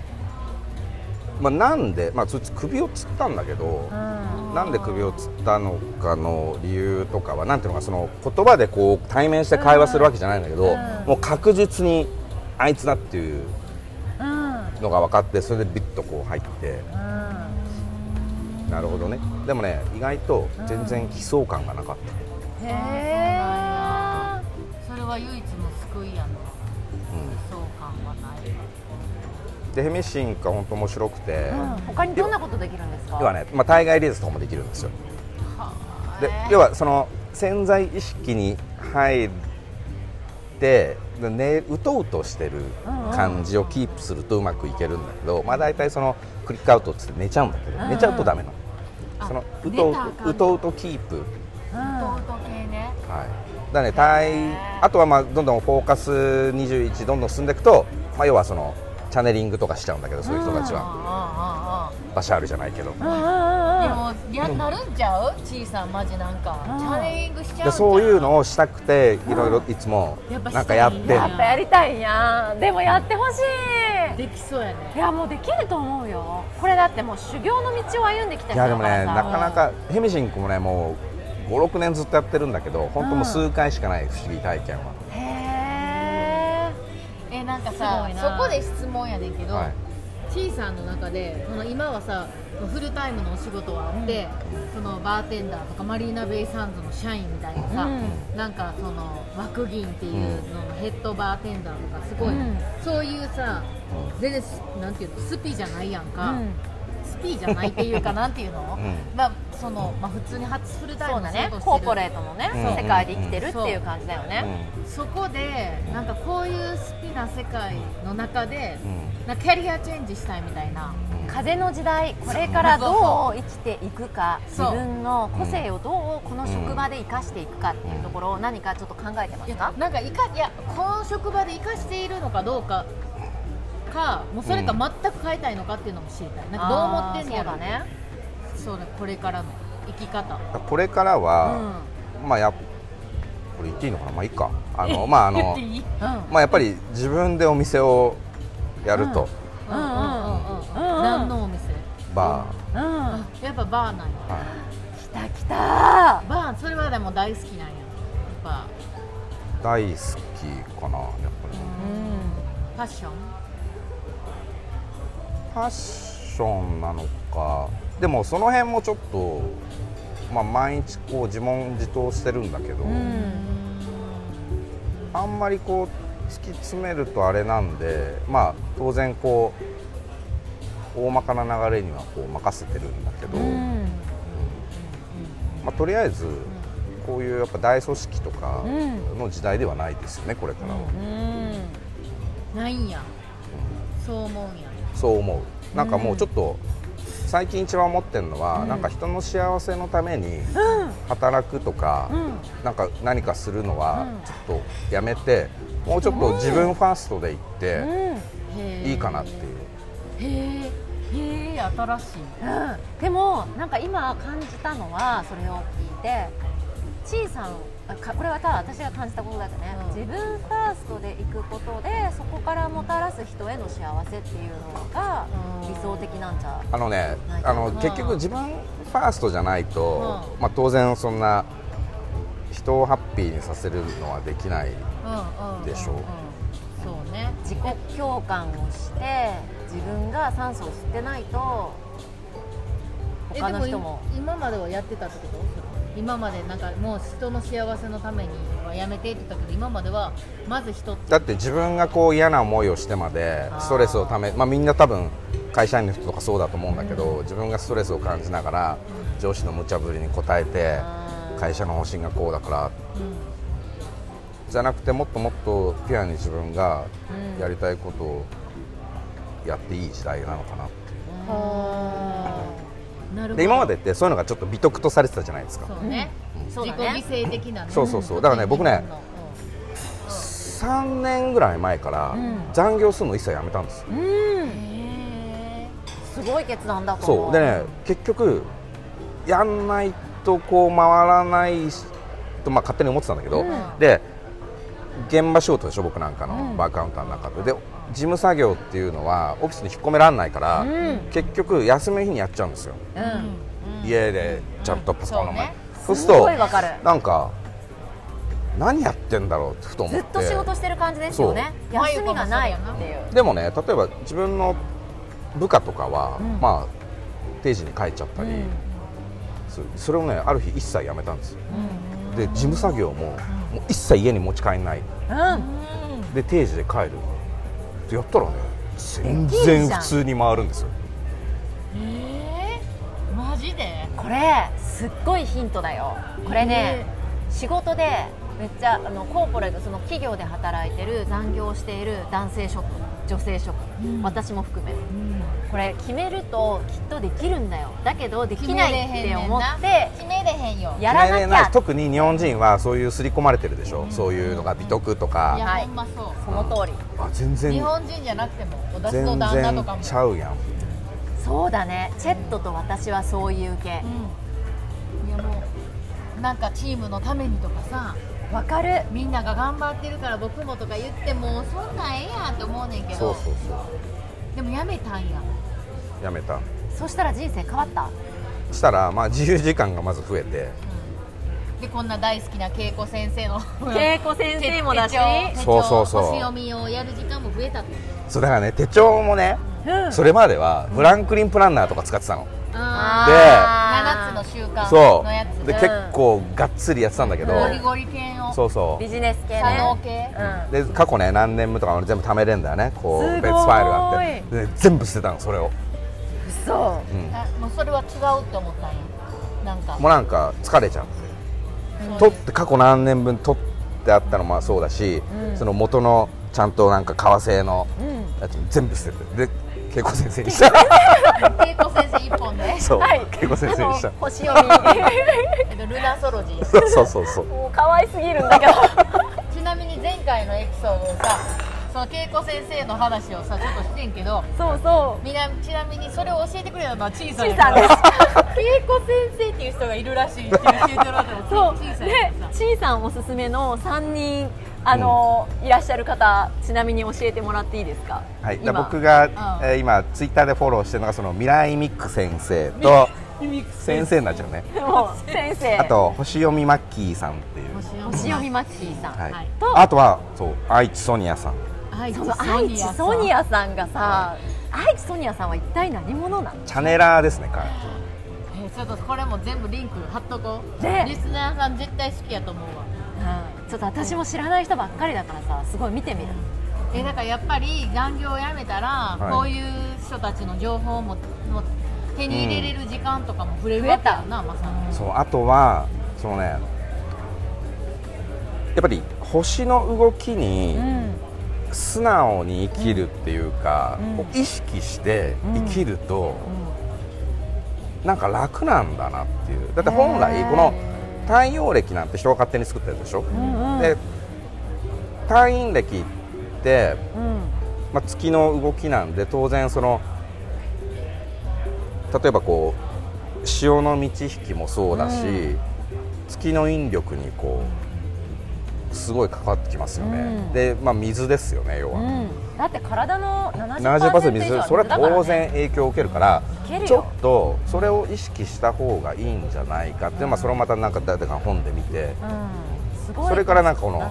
まあ、なんで、まあ、そいつ首をつったんだけど、うんなんで首をつったのかの理由とかはなんていうのかその言葉でこう対面して会話するわけじゃないんだけど、うんもう確実にあいつだっていううんのが分かってそれでビッとこう入って。なるほどね。でもね意外と全然悲壮感がなかった、へえそれは唯一の救いやなうそう感はない。ん、でヘミシンクは本当面白くて、他にどんなことできるんですか？要はね、まあ、対外リリースとかもできるんですよ。で要はその潜在意識に入ってで、ね、うとうとしてる感じをキープするとうまくいけるんだけど、まあ、大体そのクリックアウトっつって寝ちゃうんだけど、うん。寝ちゃうとダメなの。あそのうとうとうとうとキープ、うん。トート系ねはい、だね対あとはまあどんどんフォーカス21どんどん進んでいくと、まあ、要はそのチャネリングとかしちゃうんだけどそういう人たちは。あバシャールじゃないけど。でもやなるんちゃう？ちいさんマジなんか。うん。チャネリングしちゃうそういうのをしたくていろいろいつもやっぱなんかやってるやっぱやりたいんや。でもやってほしい。できそうやね。いやもうできると思うよ。これだってもう修行の道を歩んできた人いやでもねなかなかヘミシンクもねもう56年ずっとやってるんだけど本当もう数回しかない不思議体験は、へえなんかすさごいな。そこで質問やねんけど、はい。ちーさんの中でその今はさフルタイムのお仕事はあって、そのバーテンダーとかマリーナベイサンズの社員みたいなさ、うん。なんかその枠銀っていうののヘッドバーテンダーとかすごい、うん。そういうさ全然スなんていうのスピじゃないやんえ、か、スピじゃないっていうかなんていうの、うん。まあそのまあ普通に初フルタイムのね。コーポレートのね、うん。世界で生きてるっていう感じだよね、そこでなんかこういうスピな世界の中でなんかキャリアチェンジしたいみたいな。風の時代これからどう生きていくか自分の個性をどうこの職場で生かしていくかっていうところを何かちょっと考えてますか？なんかいかいやこの職場で生かしているのかどうかかもうそれか全く変えたいのかっていうのも知りたい。なんかどう思ってんねやろそうだねそうだこれからの生き方。これからうは、ん。まあやこれ言っていいのかな？まあいいか。あの まああのいい？まあやっぱり自分でお店をやると、うん。うんうんうん何のお店？バうん。あやっぱバーなんや。ー、はい。来た来た。バーそれはでも大好きなんや。やっぱ。大好きかなやっぱり、ファッション？ファッションなのか。でもその辺もちょっと、まあ、毎日こう自問自答してるんだけど、うん。あんまりこう突き詰めるとあれなんでまあ当然こう大まかな流れにはこう任せてるんだけど、うん。まあ、とりあえずこういうやっぱ大組織とかうんの時代ではないですよねこれからは、うん。ないんや。そう思うんやそう思う。なんかもうちょっと最近一番思ってるのは、うん。なんか人の幸せのために働くとか、うん。なんか何かするのはうん。ちょっとやめて、もうちょっと自分ファーストで行っていいかなっていう、へえ新しい。うん。でもなんか今感じたのはそれを聞いてちいさんあかこれはただ私が感じたことだけどね、うん。自分ファーストで行くことでそこからもたらす人への幸せっていうのがうん。理想的なんじゃあのねあのうん結局自分ファーストじゃないと、うまあ、当然そんな人をハッピーにさせるのはできないうんうんでしょう。そうね。自己共感をして自分が酸素を吸ってないとえ他の人も。で今まではやってたってこと？今までなんかもう人の幸せのためにはやめてって言ったけど今まではまず人だって自分がこう嫌な思いをしてまでストレスをためまあみんな多分会社員の人とかそうだと思うんだけど、自分がストレスを感じながら上司の無茶ぶりに応えて会社の方針がこうだからじゃなくてもっともっとピュアに自分がやりたいことをやっていい時代なのかなってなるほどで今までってそういうのがちょっと美徳とされてたじゃないですか。そうね、そう自己犠牲的なね。そうそうそう。だからね僕ね自3年ぐらい前からん。残業するの一切やめたんですすごい決断だそう。でね結局やんないとこう回らないと、まあ、勝手に思ってたんだけど、うん。で現場仕事でしょ僕なんかうん。のバーカウンターの中で。で事務作業っていうのはオフィスに引っ込められないから、うん。結局休みの日にやっちゃうんですよ、うん。うん。家でちゃんとパソコンの前、うんすそうするとごいわかる。なんか何やってんだろうってふと思って。ずっと仕事してる感じですよね。休みがないっていう。でもね例えば自分の部下とかは、うん。まあ定時に帰っちゃったり、うん。そそれをねある日一切やめたんですよ。うん。で事務作業も,、もう一切家に持ち帰んない。うん。で定時で帰るでやったらね全然普通に回るんですよ。えー、マジで？これすっごいヒントだよ。これね、仕事でめっちゃあのコーポレートその企業で働いてる残業している男性職女性職、うん。私も含めうん。これ決めるときっとできるんだよ。だけどできないって思って決めれへんよ。やらな決めれない。きゃ特に日本人はそういう刷り込まれてるでしょ、そういうのが美徳といや、かはいほんまそう。その通り。あ全然。日本人じゃなくても私全の旦那とか然も。ちゃうやんそうだね。チェットと私はそういう系。うん。いやもうなんかチームのためにとかさわかる。みんなが頑張ってるから僕もとか言ってもそんなんええやんって思うねんけど。そうそうそでもやめたんや。うやめた。そしたら人生変わった？したらまあ自由時間がまず増えて。でこんな大好きな恵子先生の恵子先生もだし。そうそうそう。星読みをやる時間も増えたってそうだからね手帳もねうん。それまではフランクリンプランナーとか使ってたの、あー7つの習慣そのやつう。でうん。結構がっつりやってたんだけど、ゴリゴリ系の。そうそビジネス系ね。系。で過去ね何年分とか俺全部貯めれんだよね。こうすごい。別ファイルがあって。で全部捨てたのそれを、嘘。うん、あもうそれは違うって思ったんや。なんか。もうなんか疲れちゃう。そう取って過去何年分取ってあったのもそうだし、うん。その元のちゃんとなんか革製のうん。やつも全部捨てて。で恵子先生にした。恵子先生一本で。そうはい。恵子先生にした。星読み。えっとルナソロジー。そうそうそうそう。もう可愛すぎるんだけど。ちなみに前回のエピソードでさその恵子先生の話をさちょっとしてんけどそうそみなちなみにそれを教えてくれたのはちいさんちいさんです恵子先生っていう人がいるらしいって教えてもらってもそう。ちいさんでやから。さちいさんおすすめの3人あの、いらっしゃる方ちなみに教えてもらっていいですか？はい、僕が、ん。えー今ツイッターでフォローしてるのがその未来ミック先生と先生。になっちゃうね。もう先生。あと星読みマッキーさんっていう、星読み。マッキーさん、はい。はい。とあとはそう愛知ソニアさん。愛知ソニアさん。がさ愛知ソニアさんは一体何者なのチャネラーですね彼えーちょっとこれも全部リンク貼っとこう、ね。リスナーさん絶対好きやと思うわ。うんちょっと私も知らない人ばっかりだからさすごい見てみる。えだからやっぱり残業をやめたら、はい。こういう人たちの情報もも手に入れれる時間とかも増えるわけやな、まさに。そうあとはそのねやっぱり星の動きにん。素直に生きるっていうか、うん。こう意識して生きると、なんか楽なんだなっていう。だって本来この太陽暦なんて人が勝手に作ったやつでしょ、うんうん。で太陰暦って、うん。まあ、月の動きなんで当然その例えばこう潮の満ち引きもそうだし、うん。月の引力にこうすごい関わってきますよね、うん。で、まあ、水ですよね要は、うん。だって体の70% 70%水それは当然影響を受けるからちょっとそれを意識した方がいいんじゃないかって、まあ、それをまたなんか誰かが本で見て。それからなんかこの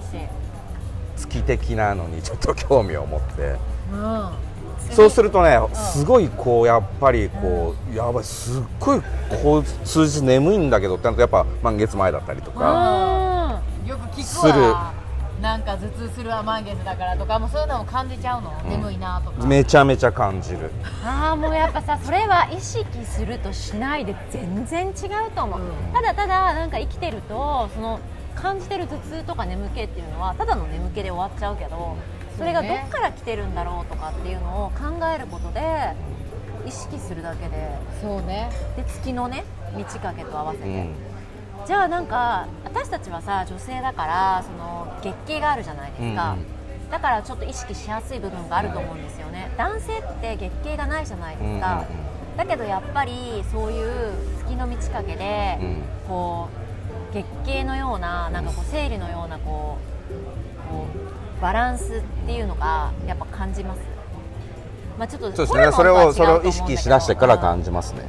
月的なのにちょっと興味を持って。うんそうするとねすごいこうやっぱりこうやばいすっごいこう数日眠いんだけどってなるとやっぱ満月前だったりとかよく聞くわ。なんか頭痛するわ満月だからとかもうそういうのも感じちゃうの、眠いなとか。めちゃめちゃ感じる。ああもうやっぱさそれは意識するとしないで全然違うと思う、うん。ただただなんか生きてるとその感じてる頭痛とか眠気っていうのはただの眠気で終わっちゃうけどそれがどっから来てるんだろうとかっていうのを考えることで意識するだけで。そうね。で月のね満ち欠けと合わせて、うん。じゃあなんか私たちはさ女性だからその月経があるじゃないですか、だからちょっと意識しやすい部分があると思うんですよね。男性って月経がないじゃないですか、だけどやっぱりそういう月の満ち欠けで、うん。うんこう月経のようななんかこう生理のようなこうこうバランスっていうのがやっぱ感じます。まあちょっとそうですね。それをそれを意識しだしてから感じますね。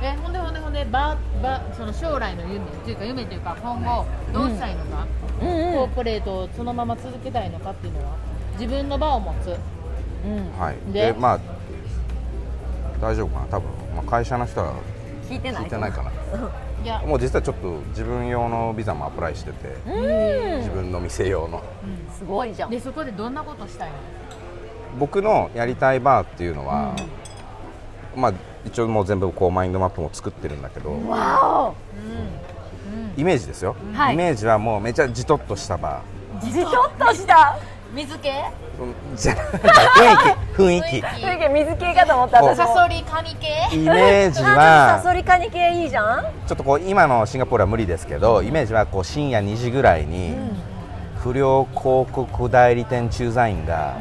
うん。えほんでほんでほんでばばその将来の夢っていうか夢というか今後どうしたいのか、うん。うんコーポレートをそのまま続けたいのかっていうのは自分の場を持つ。うん。はい。ででまあ大丈夫かな？多分、まあ、会社の人は聞いてない聞いてないかなもう実はちょっと自分用のビザもアプライしててうん。自分の店用の。すごいじゃん。でそこでどんなことしたいの？僕のやりたいバーっていうのは、まあ一応もう全部こうマインドマップも作ってるんだけどわイメージですよ、はい。イメージはもうめちゃじとっとしたバおじとっとした？水系？じゃなんか雰囲気。雰囲すげえ水系かと思った。サソリカニ系？気イメージサはソリカニ系いいじゃん？ちょっとこう今のシンガポールは無理ですけどイメージはこう深夜2時ぐらいに不良広告代理店駐在員が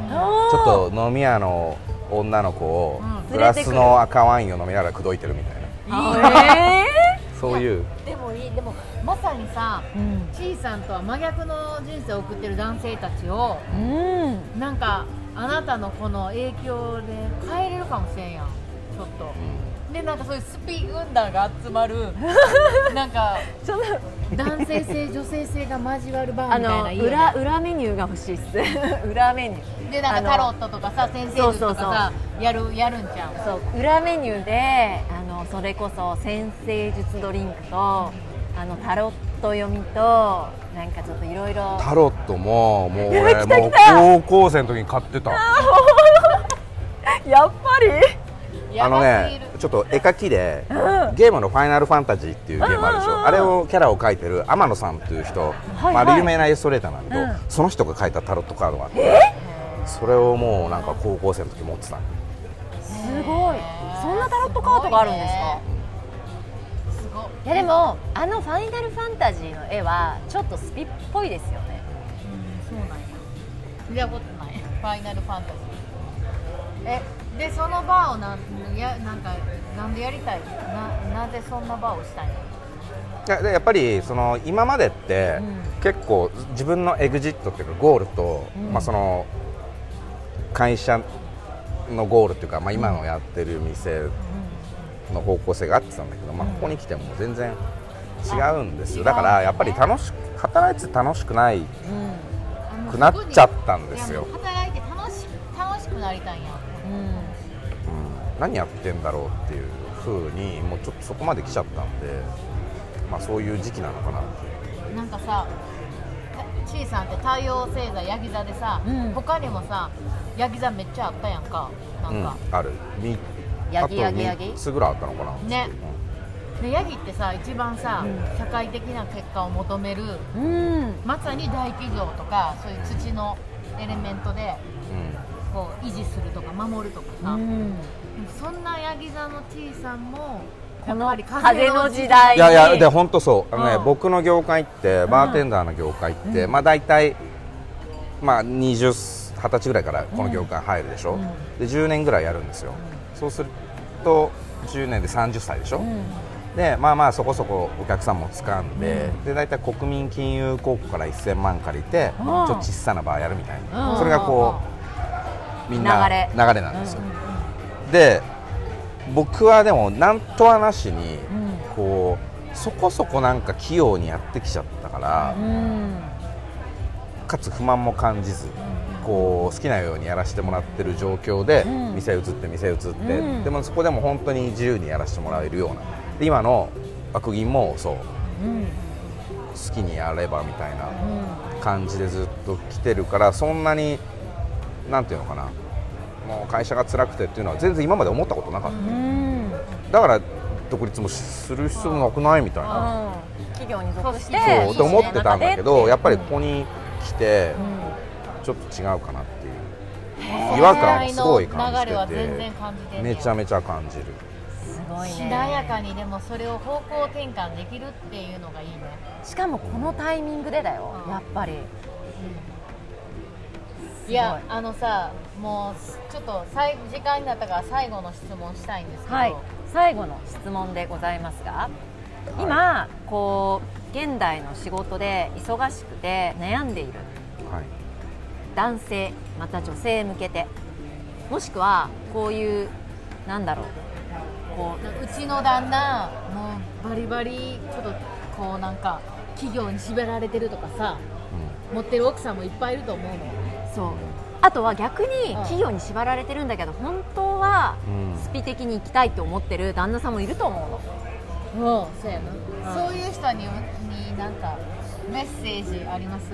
ちょっと飲み屋の女の子をうん。グラスの赤ワインを飲みながら口説いてるみたいえなそういう。でもいいでもまさにさーうんちーさんとは真逆の人生を送ってる男性たちをうんなんかあなたのこの影響で変えれるかもしれんやんちょっと。でなんかそういうスピ軍団が集まる なんかちょっと男性性女性性が交わるバーあみたいのな裏裏メニューが欲しいっす。裏メニュー。でなんかタロットとかさ先生術とかさやるやるんじゃんそう裏メニューであのそれこそ先生術ドリンクとあのタロット読みとなんかちょっといろいろタロットももうや俺もう高校生の時に買ってた。やっぱり？あのねちょっと絵描きで、ゲームの「ファイナルファンタジー」っていうゲームあるでしょ、あれをキャラを描いてる天野さんっていう人、はいまあ、あれ有名なイラストレーターなんだけど、うん。その人が描いたタロットカードがあって。それをもうなんか高校生の時持ってたすごい。そんなタロットカードがあるんですか？いいやでもあの「ファイナルファンタジー」の絵はちょっとスピっぽいですよね。うん。そうなんや見たことない。ファイナルファンタジー。えでそのバーをなんやなんかなんでやりたい？ななぜそんなバーをしたいの？いやでやっぱりその今までって、結構自分のエグジットっていうかゴールと、まあ、その会社のゴールっていうか、まあ、今のやってる店の方向性があってたんだけど、まあ、ここに来ても全然違うんですよ。だからやっぱり楽しく働いてて楽しくないくなっちゃったんですよ。働いて楽し楽しくなりたいんや。うん。何やってんだろうっていう風にもうちょっとそこまで来ちゃったんで、まあ、そういう時期なのかなってなんかさちーさんって太陽星座ヤギ座でさ、うん。他にもさヤギ座めっちゃあったやんか。なんか、うん、ある。みヤギヤギヤギ3つぐらいあったのかな。ね。でヤギってさ一番さ、社会的な結果を求めるうん。まさに大企業とかそういう土のエレメントでうんこう維持するとか守るとかさ、うん。そんなヤギ座の T さんもこの風の時代いやいやで本当そう。あのね、うん。僕の業界ってバーテンダーの業界って、まあ大体まあ20 20歳ぐらいからこの業界入るでしょ、で10年ぐらいやるんですよ、そうすると10年で30歳でしょ、でまあまあそこそこお客さんも掴んで,、で大体国民金融公庫から1000万借りて、ちょっと小さなバーやるみたいな、うんそれがこうみんな流れ。流れなんですよ、で僕はでもなんとはなしに、こうそこそこなんか器用にやってきちゃったから、うん。かつ不満も感じず、こう好きなようにやらせてもらってる状況で、うん。店移って店移って、うん。でもそこでも本当に自由にやらせてもらえるような。で今の悪銀もそう。うん好きにやればみたいな感じでずっと来てるからそんなになんていうのかな。もう会社が辛くてっていうのは全然今まで思ったことなかった、うん。だから独立もする必要なくないみたいな、企業に属してそうって思ってたんだけどやっぱりこここに来てうんちょっと違うかなっていう。違和感をすごい感じ流れはて全然感じてめちゃめちゃ感じる。すごいね。しなやかにでもそれを方向転換できるっていうのがいいね。しかもこのタイミングでだようん。やっぱり。い。やあのさもうちょっと最時間になったから最後の質問したいんですけど、はい。最後の質問でございますが今こう現代の仕事で忙しくて悩んでいるはい男性また女性向けて。もしくはこういうなんだろう。こうちの旦那もうバリバリちょっとこうなんか企業に縛られてるとかさ持ってる奥さんもいっぱいいると思うの。う。そうあとは逆にん。企業に縛られてるんだけど本当はうん。スピ的に行きたいと思ってる旦那さんもいると思うの。うん。そうやな、そういう人にになんかメッセージあります？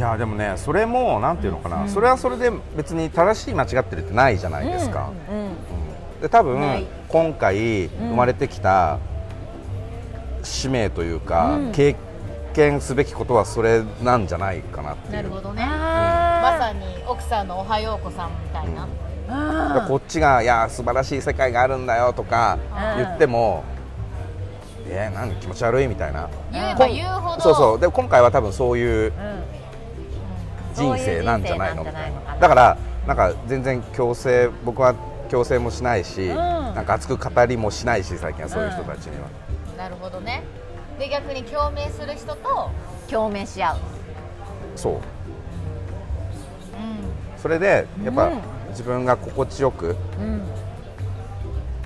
いやでもねそれもなんていうのかな、それはそれで別に正しい間違ってるってないじゃないですか、うんうんで多分今回生まれてきた使命というか、うん。経験すべきことはそれなんじゃないかなっていう。なるほどね。ままさに奥さんのおはようこさんみたいな、だからこっちが「いや素晴らしい世界があるんだよ」とかうん。言っても「えー、何気持ち悪い」みたいな。言えば言うほど。そうそう。で今回は多分そういううん人生なんじゃないのみたいな。だからなんか全然強制僕は強制もしないし、ん。なんか熱く語りもしないし最近はそういう人たちには、なるほどね。で逆に共鳴する人と、共鳴し合う。そう。うん、それでやっぱ、うん。自分が心地よくうん。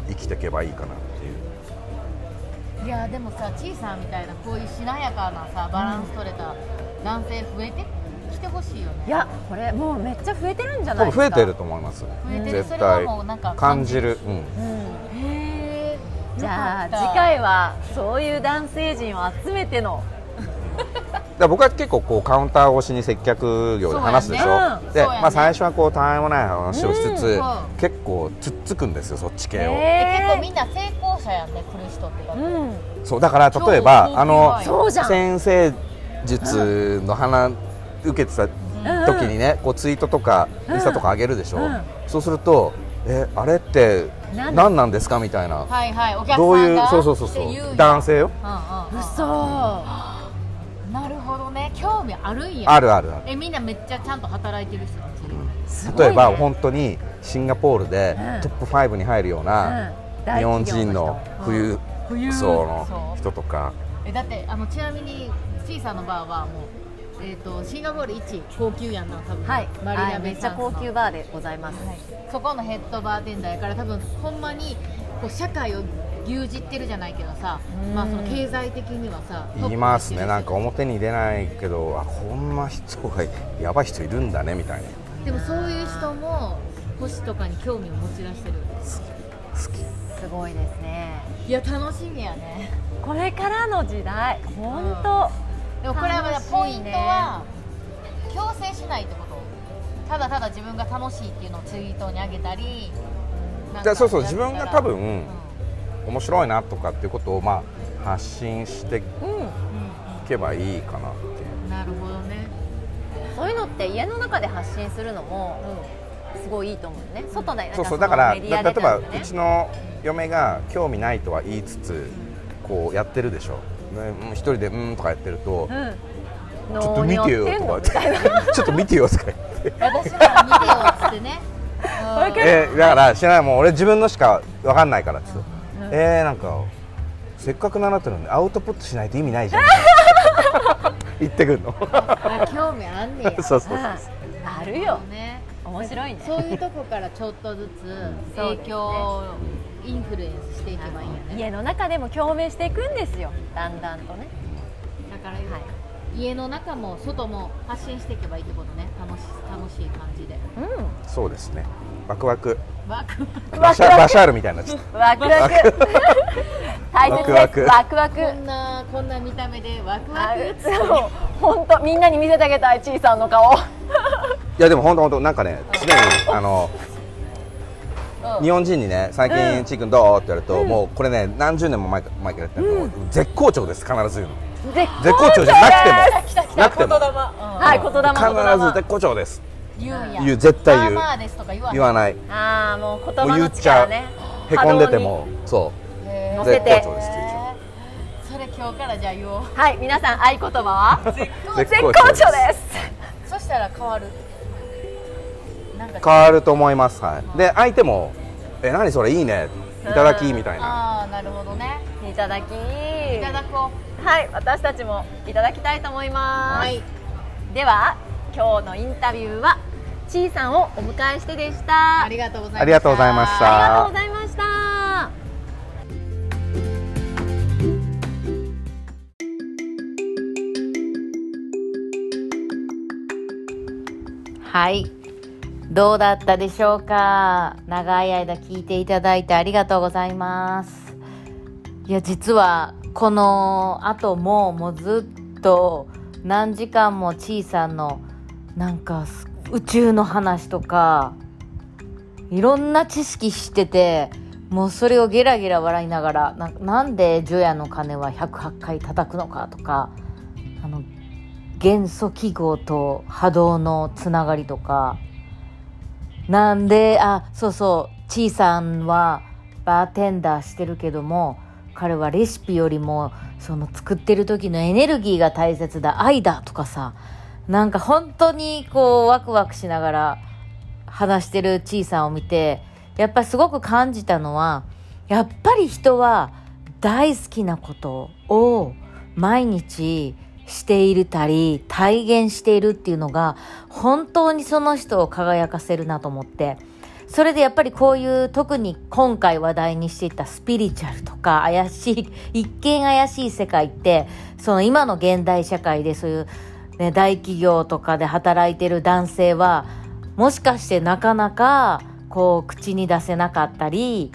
生きていけばいいかなっていう。いやでもさちいさんみたいなこういうしなやかなさバランス取れた男性増えてきてほしいよね。いやこれもうめっちゃ増えてるんじゃな多いですか。分増えてると思います。増えてる。絶対。感じる、うん、うん。へえじゃあ次回はそういう男性陣を集めての。だ僕は結構こうカウンター越しに接客業で話すでしょ、そうやねで、そうやね。まあ、最初はこうたわいもない話をしつつ、うん。結構つっつくんですよそっち系を、でへー。結構みんな成功者やんね来る人ってだって、うん。そうだから例えば超あの高級そうじゃん。先生術の花受けてた時にね、こうツイートとかインスタとか上げるでしょ、うん。そうするとえあれって何なんですか？みたいな。はいはいお客さんが？どういうそうそうそうそう。男性よ。うんうん。うん嘘。なるほどね。興味あるんや。あるあるある。えみんなめっちゃちゃんと働いてる人たち？例えば本当にシンガポールでうん。トップ5に入るようなうん。日本人の大富裕層の人とか。えだってあのちなみにちいさんのバーはもうえっ、とシンガポール一高級やんな多分。はい、マリナはいめっちゃ高級バーでございます、はい。そこのヘッドバーテンダーやから多分ほんまにこう社会を牛耳ってるじゃないけどさうん。まあその経済的にはさ言いますね。なんか表に出ないけどあこんな人がやばい人いるんだねみたいな。でもそういう人も星とかに興味を持ち出してる。好き。すごいですね。いや楽しみやね。これからの時代本当、でもこれはね。ポイントは強制しないってことただただ自分が楽しいっていうのをツイートに上げたりなんかじゃあそうそう自分が多分うん。面白いなとかっていうことをまあ発信していうんけばいいかなっていう。なるほどね。そういうのって家の中で発信するのもすごいいいと思うね。外でそうそうだから例えばうちの嫁が興味ないとは言いつつこうやってるでしょね一人で「うん」とかやってるとうんちょっと見てよとか言って。ちょっと見てよとか言って。私ら見てよっつってね えだから知らないもう俺自分のしか分かんないからっつってえー、なんかせっかく習ってるのにアウトプットしないと意味ないじゃん。言ってくんの。あ興味あんねや。そうそうそう。ああるよ。ね。面白いね。そういうとこからちょっとずつ影響、インフルエンスしていけばいいよね。家の中でも共鳴していくんですよ。だんだんとね。だから、はい。家の中も外も発信していけばいいってことね。楽し楽しい感じで。うそうですね。ワクワク。ワクバシャバシャールみたいにな。ワクワク。大切です。ワクワク。こんなこんな見た目でワクワあク そう。本当みんなに見せてあげたいちいさんの顔。たいやでも本当本当なんかね常にあの日本人にね最近ちーくんどう？って言われると、もうこれね何十年も前か前からやってるの、絶好調です必ず言うの。絶絶好調じゃなくても。なくても。はい必ず絶好調です。言う言う絶対言う。言わない。ああもう言葉の言っちゃう。力ねへこんでても。そう。絶好調ですそれ今日からじゃあ言おう。はい皆さん合言葉は？う絶好調です。そしたら変わる変わると思います。はい。で相手もえ何それいいね。いただきみたいな。ああなるほどね。いただき。いただこはい私たちもいただきたいと思います、はい。では今日のインタビューはちーさんをお迎えしてでした。うありがとうございました。ありがとうございました。ありがとうございました。はいどうだったでしょうか？長い間聞いていただいてありがとうございます。いや実はこの後ももうずっと何時間もちいさんのなんか宇宙の話とかいろんな知識知っててもうそれをゲラゲラ笑いながらななんで除夜の鐘は108回叩くのかとかあの元素記号と波動のつながりとかなんであそうそう。ちいさんはバーテンダーしてるけども彼はレシピよりもその作ってる時のエネルギーが大切だ。愛だとかさ。なんか本当にこうワクワクしながら話してるちいさんを見てやっぱすごく感じたのはやっぱり人は大好きなことを毎日しているたり体現しているっていうのが本当にその人を輝かせるなと思ってそれでやっぱりこういう特に今回話題にしていたスピリチュアルとか怪しい一見怪しい世界ってその今の現代社会でそういう、ね、大企業とかで働いてる男性はもしかしてなかなかこう口に出せなかったり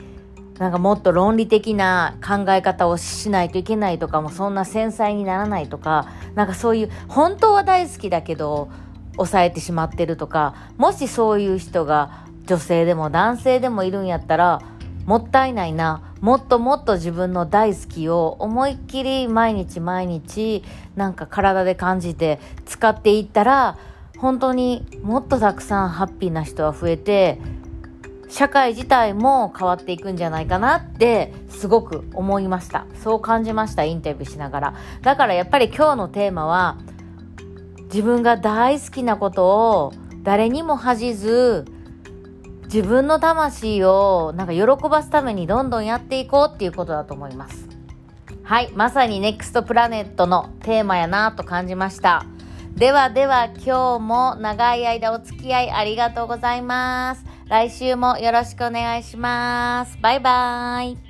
なんかもっと論理的な考え方をしないといけないとかもそんな繊細にならないとかなんかそういう本当は大好きだけど抑えてしまってるとかもしそういう人が女性でも男性でもいるんやったらもったいないなもっともっと自分の大好きを思いっきり毎日毎日なんか体で感じて使っていったら本当にもっとたくさんハッピーな人が増えて社会自体も変わっていくんじゃないかなってすごく思いました。そう感じましたインタビューしながら。だからやっぱり今日のテーマは自分が大好きなことを誰にも恥じず自分の魂をなんか喜ばすためにどんどんやっていこうっていうことだと思います。はいまさにネクストプラネットのテーマやなと感じました。ではでは今日も長い間お付き合いありがとうございます。来週もよろしくお願いします。バイバーイ。